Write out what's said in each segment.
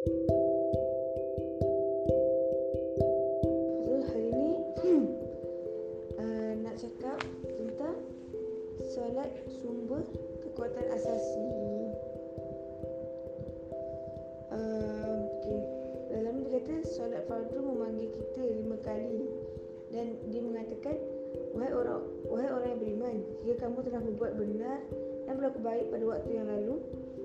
So hari ni uh, nak cakap tentang solat sumber kekuatan asasi. Uh, okay. Dalam dia kata solat fardu memanggil kita lima kali dan dia mengatakan wahai orang wahai orang yang beriman jika kamu telah berbuat benar dan berlaku baik pada waktu yang lalu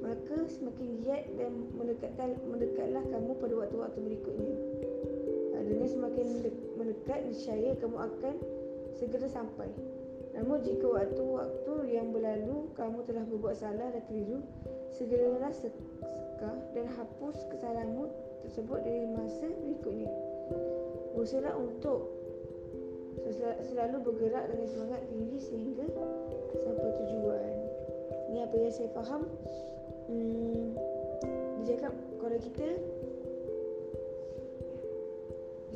maka semakin giat dan mendekatkan mendekatlah kamu pada waktu-waktu berikutnya. Dengan semakin mendekat niscaya kamu akan segera sampai. Namun jika waktu-waktu yang berlalu kamu telah berbuat salah dan keliru, segeralah sekah dan hapus kesalahanmu tersebut dari masa berikutnya. Berusahalah untuk selalu bergerak dengan semangat tinggi sehingga sampai tujuan. Ini apa yang saya faham. Hmm, dia cakap kalau kita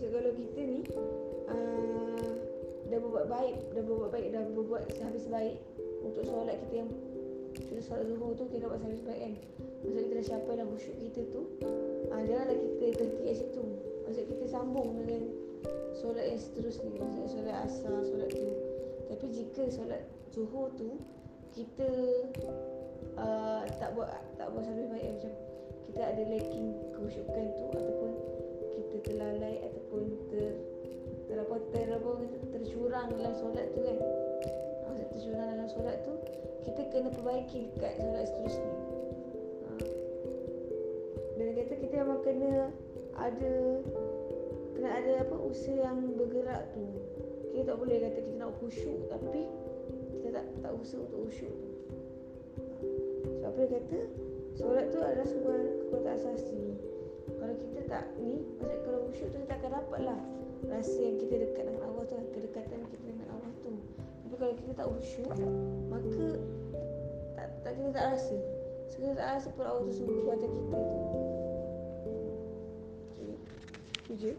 kalau kita ni uh, dah berbuat baik, dah berbuat baik, dah berbuat sehabis baik untuk solat kita yang kita solat zuhur tu kita buat sehabis baik kan. Maksud kita dah capai dah khusyuk kita tu. Uh, janganlah kita berhenti kat situ. Maksud kita sambung dengan solat yang seterusnya. Maksud solat asar, solat tu. Tapi jika solat zuhur tu kita uh, tak buat tak buat sehabis baik macam kita ada lacking khusyukan tu ataupun kita terlalai ataupun ter terapa terapa tercurang dalam solat tu kan? Maksud tercurang dalam solat tu kita kena perbaiki dekat solat seterusnya. Ha. dan kata kita memang kena ada kena ada apa usaha yang bergerak tu. Kita tak boleh kata kita nak khusyuk tapi kita tak tak usaha untuk khusyuk tu so apa dia kata? Solat tu adalah sebuah kekuatan asasi. Kalau kita tak ni maksud kalau khusyuk tu kita akan dapat lah rasa yang kita dekat dengan Allah tu kedekatan kita dengan Allah tu. Tapi kalau kita tak khusyuk maka tak, tak kita tak rasa. Sekali tak rasa pun Allah tu sungguh kekuatan kita tu. Okay. tu je